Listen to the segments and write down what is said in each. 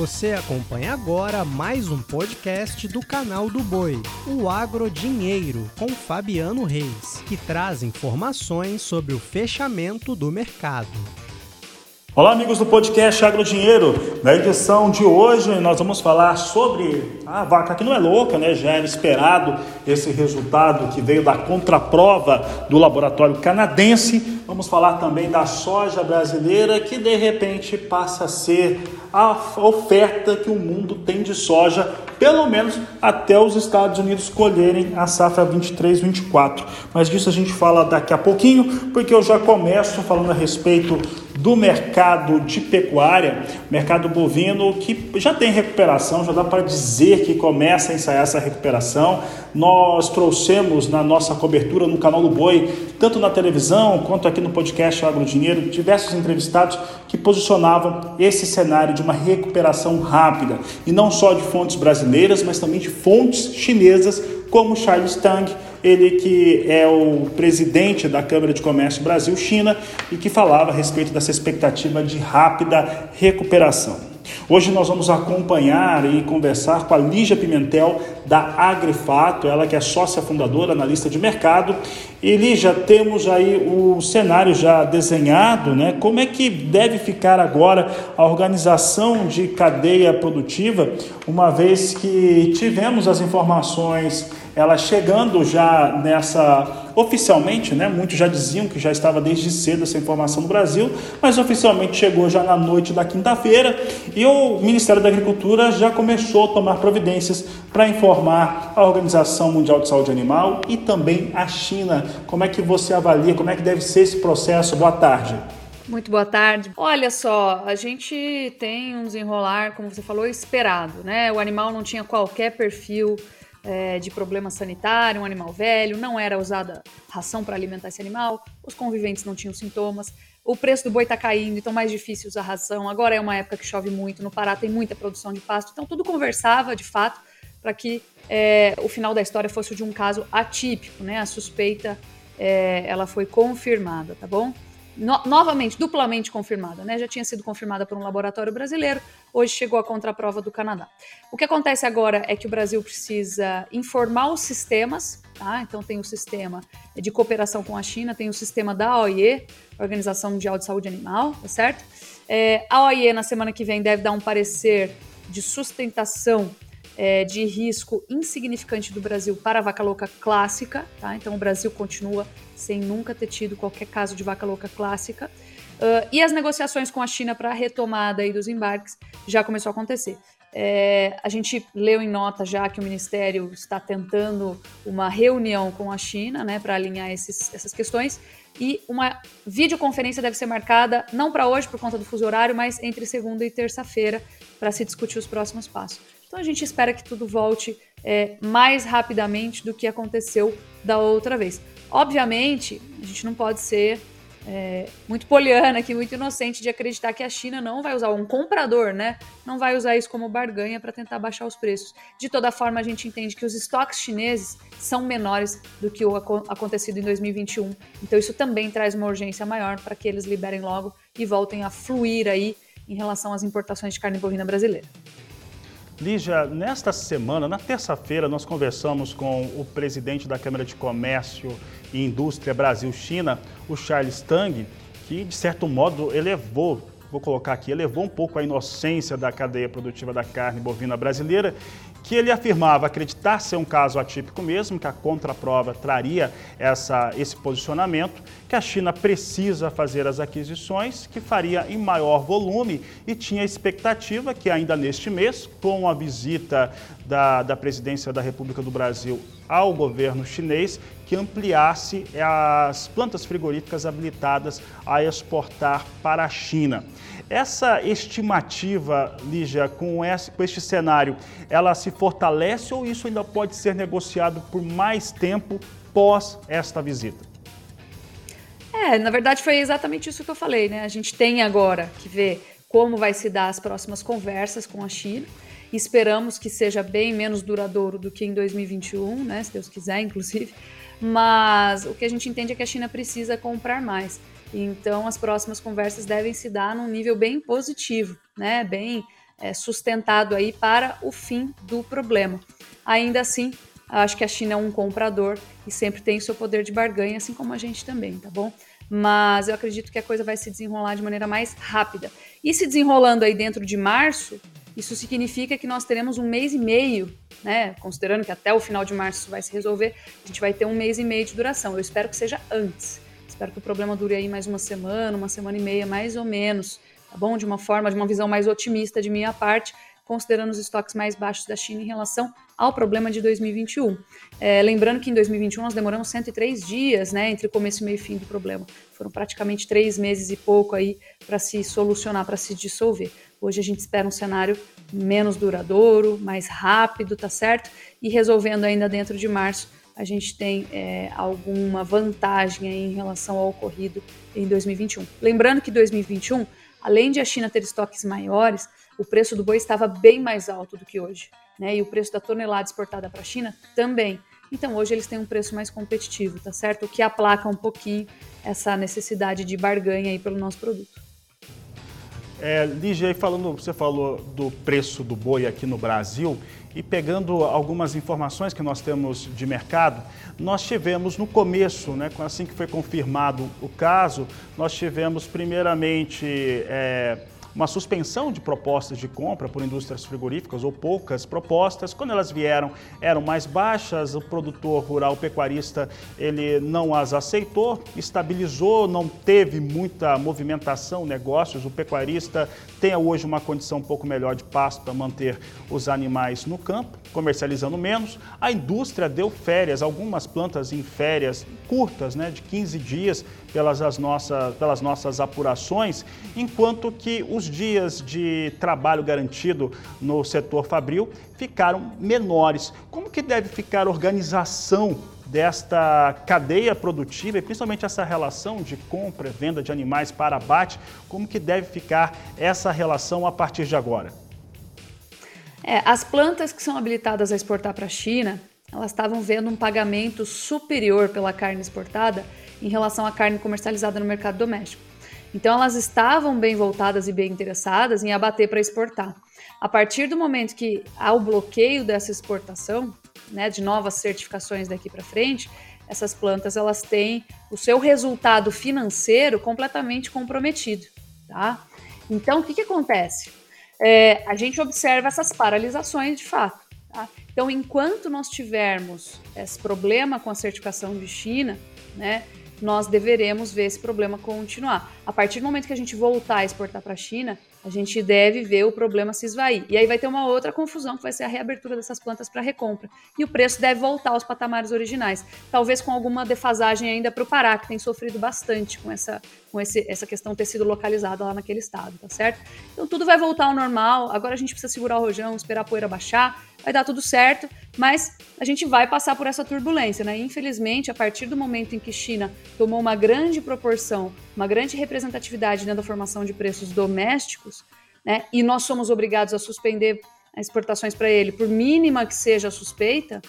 Você acompanha agora mais um podcast do canal do Boi, o Agro Dinheiro, com Fabiano Reis, que traz informações sobre o fechamento do mercado. Olá, amigos do podcast Agro Dinheiro. Na edição de hoje, nós vamos falar sobre a vaca que não é louca, né? Já era esperado esse resultado que veio da contraprova do laboratório canadense. Vamos falar também da soja brasileira que de repente passa a ser a oferta que o mundo tem de soja, pelo menos até os Estados Unidos colherem a safra 23-24. Mas disso a gente fala daqui a pouquinho, porque eu já começo falando a respeito do mercado de pecuária, mercado bovino que já tem recuperação, já dá para dizer que começa a ensaiar essa recuperação. Nós trouxemos na nossa cobertura no canal do Boi, tanto na televisão quanto aqui no podcast Agro Dinheiro, diversos entrevistados que posicionavam esse cenário de uma recuperação rápida, e não só de fontes brasileiras, mas também de fontes chinesas, como Charles Tang, ele que é o presidente da Câmara de Comércio Brasil-China e que falava a respeito dessa expectativa de rápida recuperação. Hoje nós vamos acompanhar e conversar com a Lígia Pimentel da Agrifato, ela que é sócia fundadora, analista de mercado. E Lígia, temos aí o cenário já desenhado, né? Como é que deve ficar agora a organização de cadeia produtiva, uma vez que tivemos as informações ela chegando já nessa oficialmente, né? Muitos já diziam que já estava desde cedo essa informação no Brasil, mas oficialmente chegou já na noite da quinta-feira e o Ministério da Agricultura já começou a tomar providências para informar a Organização Mundial de Saúde Animal e também a China. Como é que você avalia, como é que deve ser esse processo? Boa tarde. Muito boa tarde. Olha só, a gente tem um desenrolar, como você falou, esperado, né? O animal não tinha qualquer perfil é, de problema sanitário, um animal velho, não era usada ração para alimentar esse animal, os conviventes não tinham sintomas, o preço do boi está caindo, então mais difícil usar ração. Agora é uma época que chove muito, no Pará tem muita produção de pasto, então tudo conversava de fato para que é, o final da história fosse de um caso atípico, né? A suspeita é, ela foi confirmada, tá bom? No, novamente, duplamente confirmada, né? Já tinha sido confirmada por um laboratório brasileiro, hoje chegou a contraprova do Canadá. O que acontece agora é que o Brasil precisa informar os sistemas, tá? Então tem o sistema de cooperação com a China, tem o sistema da OIE, Organização Mundial de Saúde Animal, tá certo? É, a OIE na semana que vem deve dar um parecer de sustentação é, de risco insignificante do Brasil para a vaca louca clássica, tá? Então o Brasil continua sem nunca ter tido qualquer caso de vaca louca clássica. Uh, e as negociações com a China para a retomada aí dos embarques já começou a acontecer. É, a gente leu em nota já que o Ministério está tentando uma reunião com a China né, para alinhar esses, essas questões e uma videoconferência deve ser marcada, não para hoje por conta do fuso horário, mas entre segunda e terça-feira para se discutir os próximos passos. Então a gente espera que tudo volte é, mais rapidamente do que aconteceu da outra vez. Obviamente, a gente não pode ser é, muito poliana aqui, muito inocente de acreditar que a China não vai usar um comprador, né? Não vai usar isso como barganha para tentar baixar os preços. De toda forma, a gente entende que os estoques chineses são menores do que o acontecido em 2021. Então, isso também traz uma urgência maior para que eles liberem logo e voltem a fluir aí em relação às importações de carne bovina brasileira. Lígia, nesta semana, na terça-feira, nós conversamos com o presidente da Câmara de Comércio e Indústria Brasil-China, o Charles Tang, que de certo modo elevou, vou colocar aqui, elevou um pouco a inocência da cadeia produtiva da carne bovina brasileira que ele afirmava acreditar ser um caso atípico mesmo, que a contraprova traria essa, esse posicionamento, que a China precisa fazer as aquisições, que faria em maior volume e tinha expectativa que ainda neste mês, com a visita da, da presidência da República do Brasil ao governo chinês, que ampliasse as plantas frigoríficas habilitadas a exportar para a China. Essa estimativa, Lígia, com, esse, com este cenário, ela se fortalece ou isso ainda pode ser negociado por mais tempo pós esta visita? É, na verdade foi exatamente isso que eu falei, né? A gente tem agora que ver como vai se dar as próximas conversas com a China. Esperamos que seja bem menos duradouro do que em 2021, né? Se Deus quiser, inclusive. Mas o que a gente entende é que a China precisa comprar mais. Então, as próximas conversas devem se dar num nível bem positivo, né? Bem é, sustentado aí para o fim do problema. Ainda assim, acho que a China é um comprador e sempre tem o seu poder de barganha, assim como a gente também, tá bom? Mas eu acredito que a coisa vai se desenrolar de maneira mais rápida. E se desenrolando aí dentro de março, isso significa que nós teremos um mês e meio, né? Considerando que até o final de março isso vai se resolver, a gente vai ter um mês e meio de duração. Eu espero que seja antes. Espero que o problema dure aí mais uma semana, uma semana e meia, mais ou menos, tá bom? De uma forma, de uma visão mais otimista de minha parte, considerando os estoques mais baixos da China em relação ao problema de 2021. É, lembrando que em 2021 nós demoramos 103 dias, né, entre começo, meio e fim do problema. Foram praticamente três meses e pouco aí para se solucionar, para se dissolver. Hoje a gente espera um cenário menos duradouro, mais rápido, tá certo? E resolvendo ainda dentro de março, a gente tem é, alguma vantagem em relação ao ocorrido em 2021. Lembrando que 2021, além de a China ter estoques maiores, o preço do boi estava bem mais alto do que hoje, né? E o preço da tonelada exportada para a China também. Então hoje eles têm um preço mais competitivo, tá certo? O que aplaca um pouquinho essa necessidade de barganha aí pelo nosso produto. É, falando, você falou do preço do boi aqui no Brasil e pegando algumas informações que nós temos de mercado, nós tivemos no começo, né, assim que foi confirmado o caso, nós tivemos primeiramente é, uma suspensão de propostas de compra por indústrias frigoríficas ou poucas propostas. Quando elas vieram, eram mais baixas, o produtor rural pecuarista ele não as aceitou, estabilizou, não teve muita movimentação, negócios. O pecuarista tem hoje uma condição um pouco melhor de pasto para manter os animais no campo, comercializando menos. A indústria deu férias, algumas plantas em férias curtas, né, de 15 dias, pelas, as nossas, pelas nossas apurações, enquanto que os dias de trabalho garantido no setor fabril ficaram menores. Como que deve ficar a organização desta cadeia produtiva e principalmente essa relação de compra e venda de animais para abate, como que deve ficar essa relação a partir de agora? É, as plantas que são habilitadas a exportar para a China, elas estavam vendo um pagamento superior pela carne exportada em relação à carne comercializada no mercado doméstico. Então elas estavam bem voltadas e bem interessadas em abater para exportar. A partir do momento que há o bloqueio dessa exportação, né, de novas certificações daqui para frente, essas plantas elas têm o seu resultado financeiro completamente comprometido, tá? Então o que, que acontece? É, a gente observa essas paralisações de fato. Tá? Então, enquanto nós tivermos esse problema com a certificação de China, né, nós deveremos ver esse problema continuar. A partir do momento que a gente voltar a exportar para a China, a gente deve ver o problema se esvair. E aí vai ter uma outra confusão, que vai ser a reabertura dessas plantas para recompra. E o preço deve voltar aos patamares originais. Talvez com alguma defasagem ainda para o Pará, que tem sofrido bastante com essa, com esse, essa questão ter sido localizada lá naquele estado, tá certo? Então tudo vai voltar ao normal. Agora a gente precisa segurar o rojão, esperar a poeira baixar. Vai dar tudo certo, mas a gente vai passar por essa turbulência, né? Infelizmente, a partir do momento em que China tomou uma grande proporção, uma grande representatividade dentro da formação de preços domésticos, né? E nós somos obrigados a suspender exportações para ele, por mínima que seja a suspeita,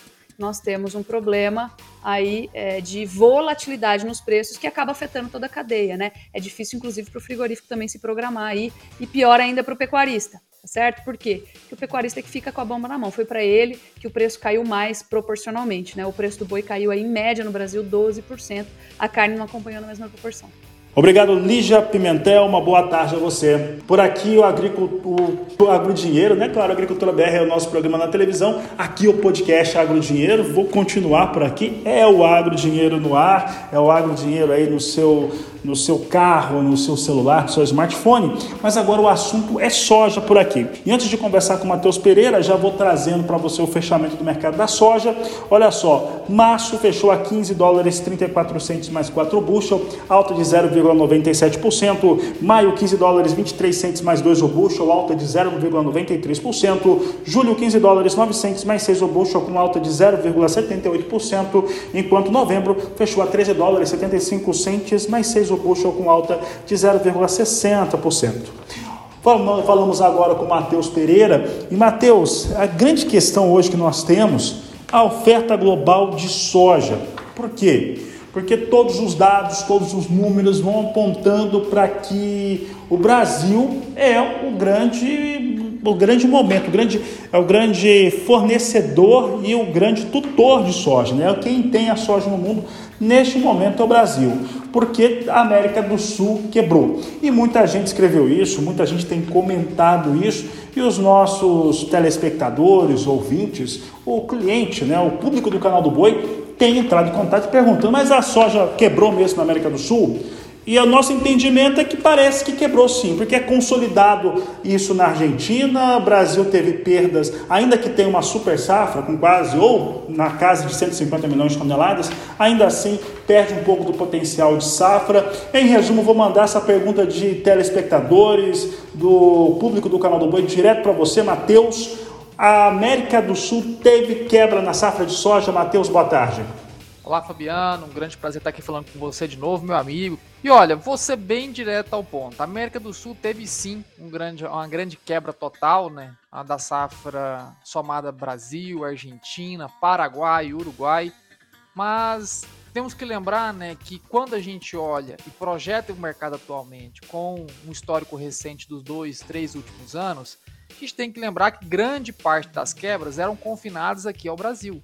nós temos um problema aí é, de volatilidade nos preços que acaba afetando toda a cadeia, né? É difícil, inclusive, para o frigorífico também se programar aí e pior ainda para o pecuarista, tá certo? Por quê? Porque o pecuarista é que fica com a bomba na mão. Foi para ele que o preço caiu mais proporcionalmente, né? O preço do boi caiu aí, em média no Brasil 12%, a carne não acompanhou na mesma proporção. Obrigado, Lígia Pimentel. Uma boa tarde a você. Por aqui, o, agricultor, o Agrodinheiro, né? Claro, Agricultura BR é o nosso programa na televisão. Aqui, o podcast Agrodinheiro. Vou continuar por aqui. É o Agrodinheiro no ar, é o Agrodinheiro aí no seu no seu carro, no seu celular, no seu smartphone, mas agora o assunto é soja por aqui. E antes de conversar com o Matheus Pereira, já vou trazendo para você o fechamento do mercado da soja. Olha só, março fechou a 15 dólares 34 centes mais 4 bushel, alta de 0,97%. Maio 15 dólares 23 centes mais 2 o bushel, alta de 0,93%. Julho 15 dólares 9 centes mais 6 o bushel, com alta de 0,78%, enquanto novembro fechou a 13 dólares 75 centes mais 6 o bushel com alta de 0,60%. Falamos agora com Matheus Pereira. E Matheus, a grande questão hoje que nós temos, a oferta global de soja. Por quê? Porque todos os dados, todos os números vão apontando para que o Brasil é o grande o grande momento, o grande, é o grande fornecedor e o grande tutor de soja. Né? Quem tem a soja no mundo neste momento é o Brasil, porque a América do Sul quebrou. E muita gente escreveu isso, muita gente tem comentado isso, e os nossos telespectadores, ouvintes, o cliente, né, o público do canal do Boi, tem entrado em contato perguntando: mas a soja quebrou mesmo na América do Sul? E o nosso entendimento é que parece que quebrou sim, porque é consolidado isso na Argentina. O Brasil teve perdas, ainda que tenha uma super safra, com quase ou na casa de 150 milhões de toneladas, ainda assim perde um pouco do potencial de safra. Em resumo, vou mandar essa pergunta de telespectadores, do público do canal do Boi, direto para você, Matheus. A América do Sul teve quebra na safra de soja. Matheus, boa tarde. Olá, Fabiano. Um grande prazer estar aqui falando com você de novo, meu amigo. E olha, ser bem direto ao ponto. A América do Sul teve sim um grande, uma grande quebra total, né? A da safra somada Brasil, Argentina, Paraguai Uruguai. Mas temos que lembrar né, que quando a gente olha e projeta o mercado atualmente com um histórico recente dos dois, três últimos anos, a gente tem que lembrar que grande parte das quebras eram confinadas aqui ao Brasil.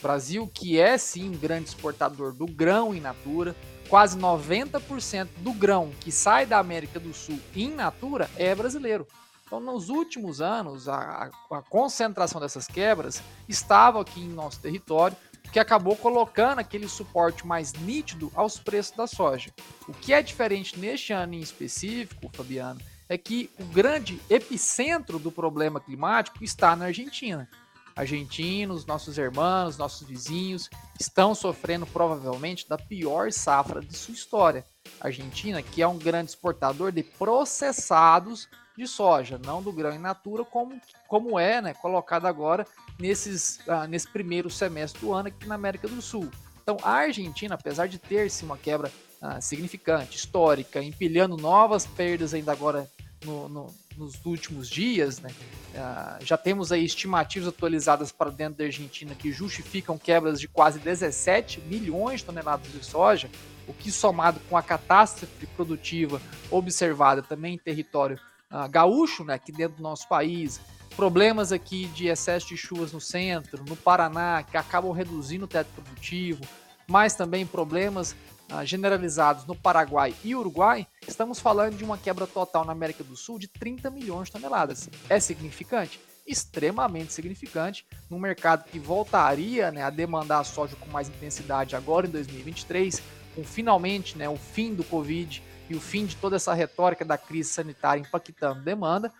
Brasil, que é sim grande exportador do grão in natura, quase 90% do grão que sai da América do Sul in natura é brasileiro. Então, nos últimos anos, a, a concentração dessas quebras estava aqui em nosso território, que acabou colocando aquele suporte mais nítido aos preços da soja. O que é diferente neste ano em específico, Fabiano, é que o grande epicentro do problema climático está na Argentina argentinos, nossos irmãos, nossos vizinhos estão sofrendo provavelmente da pior safra de sua história. A Argentina, que é um grande exportador de processados de soja, não do grão in natura, como, como é né, colocado agora nesses, ah, nesse primeiro semestre do ano aqui na América do Sul. Então, a Argentina, apesar de ter se uma quebra ah, significante, histórica, empilhando novas perdas ainda agora no, no, nos últimos dias, né? Uh, já temos aí estimativas atualizadas para dentro da Argentina que justificam quebras de quase 17 milhões de toneladas de soja, o que somado com a catástrofe produtiva observada também em território uh, gaúcho, né, aqui dentro do nosso país, problemas aqui de excesso de chuvas no centro, no Paraná, que acabam reduzindo o teto produtivo, mas também problemas generalizados no Paraguai e Uruguai, estamos falando de uma quebra total na América do Sul de 30 milhões de toneladas. É significante? Extremamente significante num mercado que voltaria né, a demandar soja com mais intensidade agora em 2023, com finalmente né, o fim do Covid e o fim de toda essa retórica da crise sanitária impactando demanda.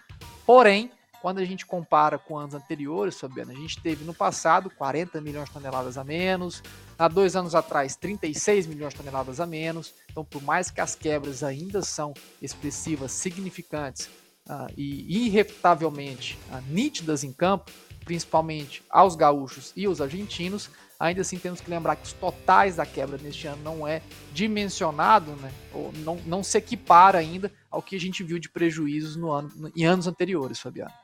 Porém, quando a gente compara com anos anteriores, Fabiano, a gente teve no passado 40 milhões de toneladas a menos, há dois anos atrás 36 milhões de toneladas a menos. Então, por mais que as quebras ainda são expressivas, significantes uh, e irrefutavelmente uh, nítidas em campo, principalmente aos gaúchos e aos argentinos, ainda assim temos que lembrar que os totais da quebra neste ano não é dimensionado, né, ou não, não se equipara ainda ao que a gente viu de prejuízos no ano, em anos anteriores, Fabiano.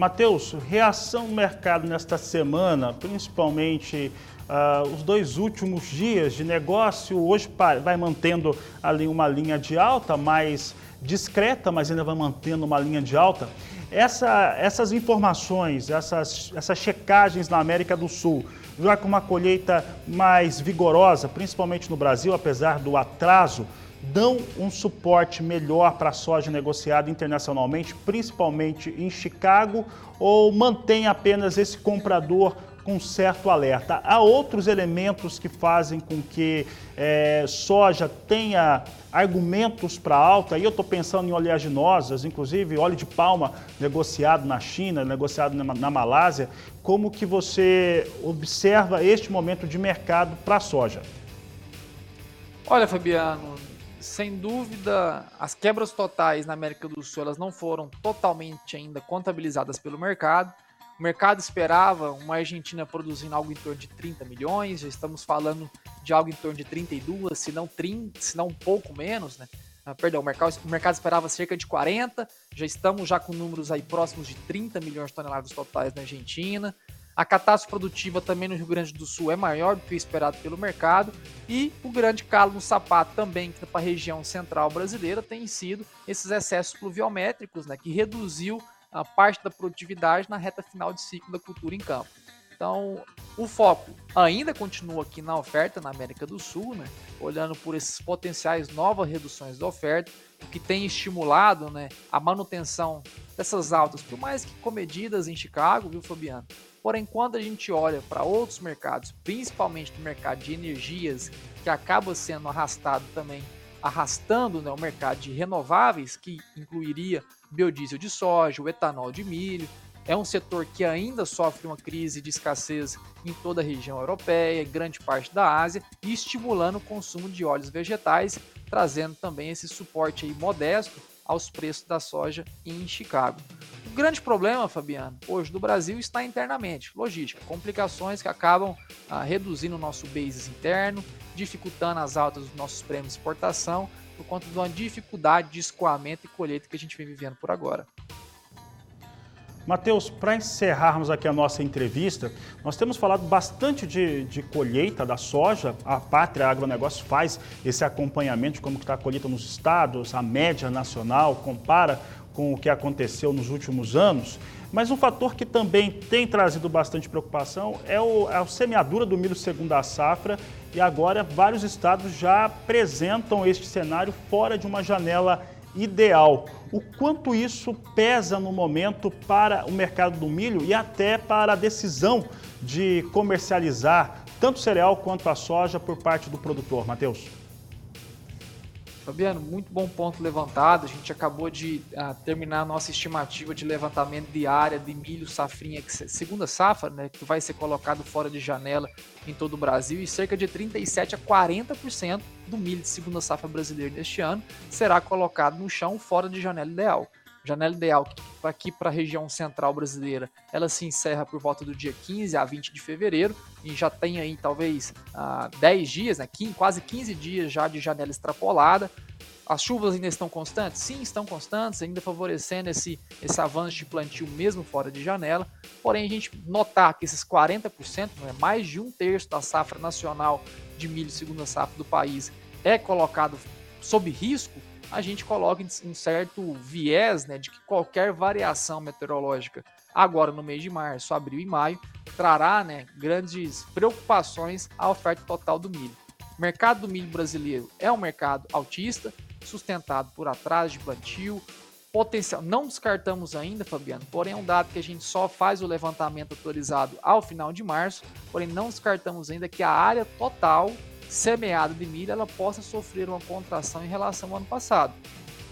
Matheus, reação do mercado nesta semana, principalmente uh, os dois últimos dias de negócio, hoje vai mantendo ali uma linha de alta, mais discreta, mas ainda vai mantendo uma linha de alta. Essa, essas informações, essas, essas checagens na América do Sul, já com uma colheita mais vigorosa, principalmente no Brasil, apesar do atraso, dão um suporte melhor para a soja negociada internacionalmente, principalmente em Chicago, ou mantém apenas esse comprador com certo alerta. Há outros elementos que fazem com que é, soja tenha argumentos para alta, e eu estou pensando em oleaginosas, inclusive óleo de palma negociado na China, negociado na, na Malásia. Como que você observa este momento de mercado para a soja? Olha, Fabiano, sem dúvida, as quebras totais na América do Sul elas não foram totalmente ainda contabilizadas pelo mercado. O mercado esperava uma Argentina produzindo algo em torno de 30 milhões, já estamos falando de algo em torno de 32, se não 30, se não um pouco menos, né? Ah, perdão, o mercado, o mercado esperava cerca de 40, já estamos já com números aí próximos de 30 milhões de toneladas totais na Argentina. A catástrofe produtiva também no Rio Grande do Sul é maior do que o esperado pelo mercado e o grande calo no sapato também para a região central brasileira tem sido esses excessos pluviométricos, né, que reduziu a parte da produtividade na reta final de ciclo da cultura em campo. Então, o foco ainda continua aqui na oferta na América do Sul, né? olhando por esses potenciais novas reduções da oferta, o que tem estimulado né, a manutenção dessas altas, por mais que comedidas em Chicago, viu, Fabiano? Porém, quando a gente olha para outros mercados, principalmente no mercado de energias, que acaba sendo arrastado também, arrastando né, o mercado de renováveis, que incluiria biodiesel de soja, o etanol de milho, é um setor que ainda sofre uma crise de escassez em toda a região europeia, grande parte da Ásia, e estimulando o consumo de óleos vegetais, trazendo também esse suporte aí modesto aos preços da soja em Chicago. O grande problema, Fabiano, hoje do Brasil está internamente, logística, complicações que acabam ah, reduzindo o nosso basis interno, dificultando as altas dos nossos prêmios de exportação, por conta de uma dificuldade de escoamento e colheita que a gente vem vivendo por agora. Matheus, para encerrarmos aqui a nossa entrevista, nós temos falado bastante de, de, colheita da soja. A Pátria Agronegócio faz esse acompanhamento de como está a colheita nos estados, a média nacional, compara com o que aconteceu nos últimos anos. Mas um fator que também tem trazido bastante preocupação é, o, é a semeadura do milho segunda safra e agora vários estados já apresentam este cenário fora de uma janela ideal. O quanto isso pesa no momento para o mercado do milho e até para a decisão de comercializar tanto o cereal quanto a soja por parte do produtor, Matheus? Fabiano, muito bom ponto levantado. A gente acabou de uh, terminar a nossa estimativa de levantamento de área de milho safrinha, que segunda safra, né, que vai ser colocado fora de janela em todo o Brasil, e cerca de 37 a 40% do milho de segunda safra brasileiro neste ano será colocado no chão fora de janela ideal. Janela ideal aqui para a região central brasileira, ela se encerra por volta do dia 15 a 20 de fevereiro e já tem aí talvez ah, 10 dias, né, 15, quase 15 dias já de janela extrapolada. As chuvas ainda estão constantes? Sim, estão constantes, ainda favorecendo esse, esse avanço de plantio mesmo fora de janela. Porém, a gente notar que esses 40%, né, mais de um terço da safra nacional de milho segunda safra do país, é colocado sob risco, a gente coloca um certo viés né, de que qualquer variação meteorológica agora no mês de março, abril e maio trará né, grandes preocupações à oferta total do milho. O mercado do milho brasileiro é um mercado altista, sustentado por atraso de plantio, potencial. Não descartamos ainda, Fabiano, porém é um dado que a gente só faz o levantamento atualizado ao final de março, porém não descartamos ainda que a área total semeada de milho ela possa sofrer uma contração em relação ao ano passado.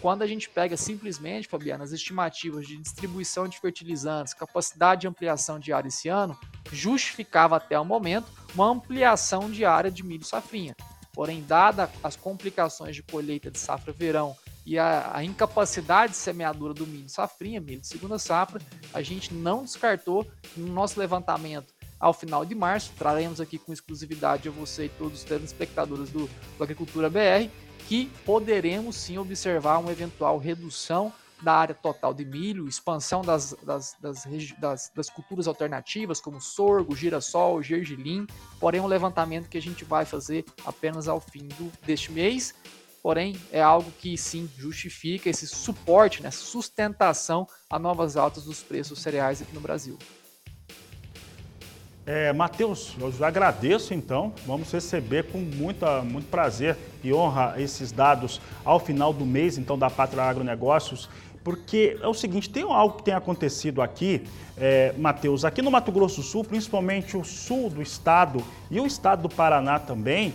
Quando a gente pega simplesmente, Fabiano, as estimativas de distribuição de fertilizantes, capacidade de ampliação de área esse ano, justificava até o momento uma ampliação de área de milho safrinha. Porém, dada as complicações de colheita de safra verão e a, a, incapacidade de semeadura do milho safrinha, milho de segunda safra, a gente não descartou no nosso levantamento ao final de março. Traremos aqui com exclusividade a você e todos os telespectadores do, do Agricultura BR que poderemos sim observar uma eventual redução da área total de milho, expansão das, das, das, das, das culturas alternativas, como sorgo, girassol, gergelim, porém um levantamento que a gente vai fazer apenas ao fim do, deste mês. Porém, é algo que sim justifica esse suporte, né, sustentação a novas altas dos preços cereais aqui no Brasil. É, Matheus, eu agradeço então. Vamos receber com muita, muito prazer e honra esses dados ao final do mês, então, da Pátria Agronegócios. Porque é o seguinte, tem algo que tem acontecido aqui, é, Matheus, aqui no Mato Grosso do Sul, principalmente o sul do estado e o estado do Paraná também,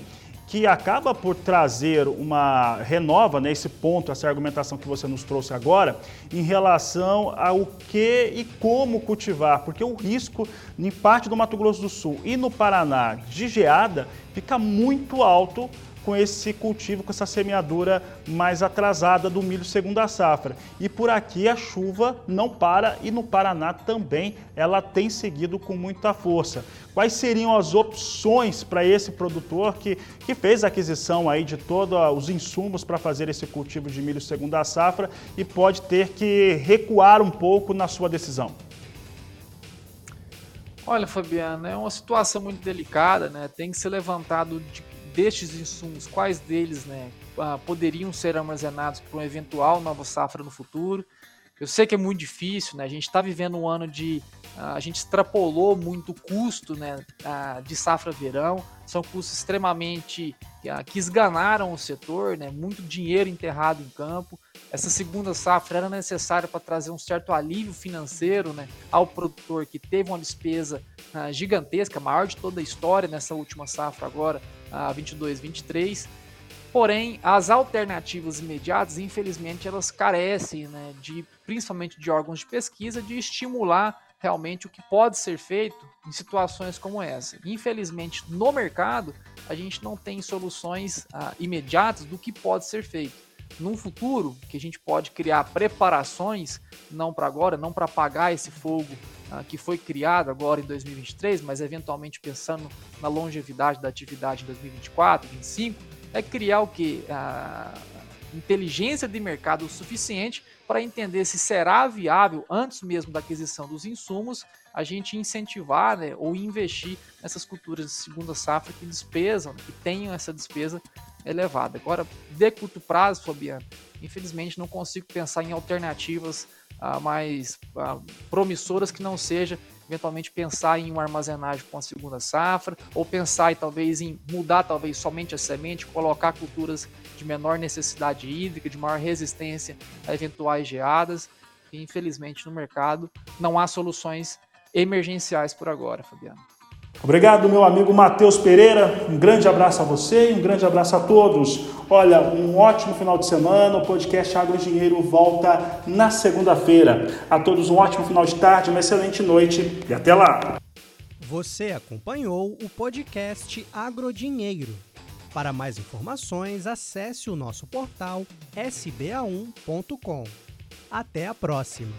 que acaba por trazer uma renova né, esse ponto, essa argumentação que você nos trouxe agora, em relação ao que e como cultivar, porque o risco em parte do Mato Grosso do Sul e no Paraná de geada fica muito alto com esse cultivo, com essa semeadura mais atrasada do milho segunda safra. E por aqui a chuva não para e no Paraná também ela tem seguido com muita força. Quais seriam as opções para esse produtor que, que fez a aquisição aí de todos os insumos para fazer esse cultivo de milho segunda safra e pode ter que recuar um pouco na sua decisão? Olha, Fabiano, é uma situação muito delicada, né? Tem que ser levantado de, destes insumos, quais deles, né, ah, poderiam ser armazenados para uma eventual nova safra no futuro. Eu sei que é muito difícil, né? A gente está vivendo um ano de. Uh, a gente extrapolou muito o custo né, de safra verão. São custos extremamente uh, que esganaram o setor, né? Muito dinheiro enterrado em campo. Essa segunda safra era necessária para trazer um certo alívio financeiro né, ao produtor que teve uma despesa gigantesca, maior de toda a história nessa última safra agora, a 22, 23. Porém, as alternativas imediatas, infelizmente, elas carecem, né, de, principalmente de órgãos de pesquisa, de estimular realmente o que pode ser feito em situações como essa. Infelizmente, no mercado, a gente não tem soluções ah, imediatas do que pode ser feito. Num futuro, que a gente pode criar preparações, não para agora, não para apagar esse fogo ah, que foi criado agora em 2023, mas eventualmente pensando na longevidade da atividade em 2024, 2025, é criar o que? A inteligência de mercado o suficiente para entender se será viável, antes mesmo da aquisição dos insumos, a gente incentivar né, ou investir nessas culturas de segunda safra que despesam, que tenham essa despesa elevada. Agora, de curto prazo, Fabiano, infelizmente não consigo pensar em alternativas ah, mais ah, promissoras que não seja eventualmente pensar em uma armazenagem com a segunda safra, ou pensar talvez em mudar talvez somente a semente, colocar culturas de menor necessidade hídrica, de maior resistência a eventuais geadas. E, infelizmente no mercado não há soluções emergenciais por agora, Fabiano. Obrigado, meu amigo Matheus Pereira. Um grande abraço a você e um grande abraço a todos. Olha, um ótimo final de semana. O podcast Agro Dinheiro volta na segunda-feira. A todos um ótimo final de tarde, uma excelente noite e até lá. Você acompanhou o podcast Agrodinheiro. Para mais informações, acesse o nosso portal sba1.com. Até a próxima!